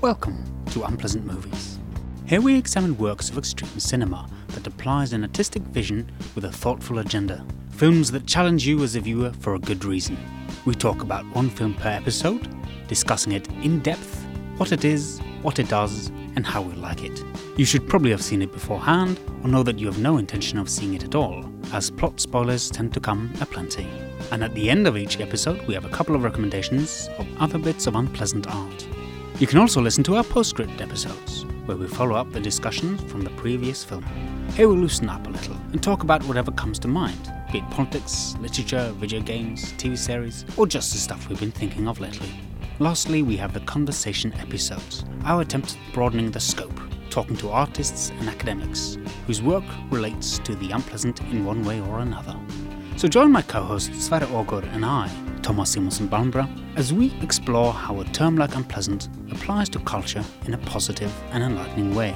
Welcome to Unpleasant Movies. Here we examine works of extreme cinema that applies an artistic vision with a thoughtful agenda. Films that challenge you as a viewer for a good reason. We talk about one film per episode, discussing it in depth, what it is, what it does, and how we like it. You should probably have seen it beforehand, or know that you have no intention of seeing it at all, as plot spoilers tend to come aplenty. And at the end of each episode, we have a couple of recommendations of other bits of unpleasant art. You can also listen to our postscript episodes, where we follow up the discussions from the previous film. Here we loosen up a little and talk about whatever comes to mind, be it politics, literature, video games, TV series, or just the stuff we've been thinking of lately. Lastly, we have the conversation episodes, our attempt at broadening the scope, talking to artists and academics whose work relates to the unpleasant in one way or another. So join my co-hosts Sverre Aagaard and I, Thomas Simonsen Balmbra, as we explore how a term like unpleasant applies to culture in a positive and enlightening way.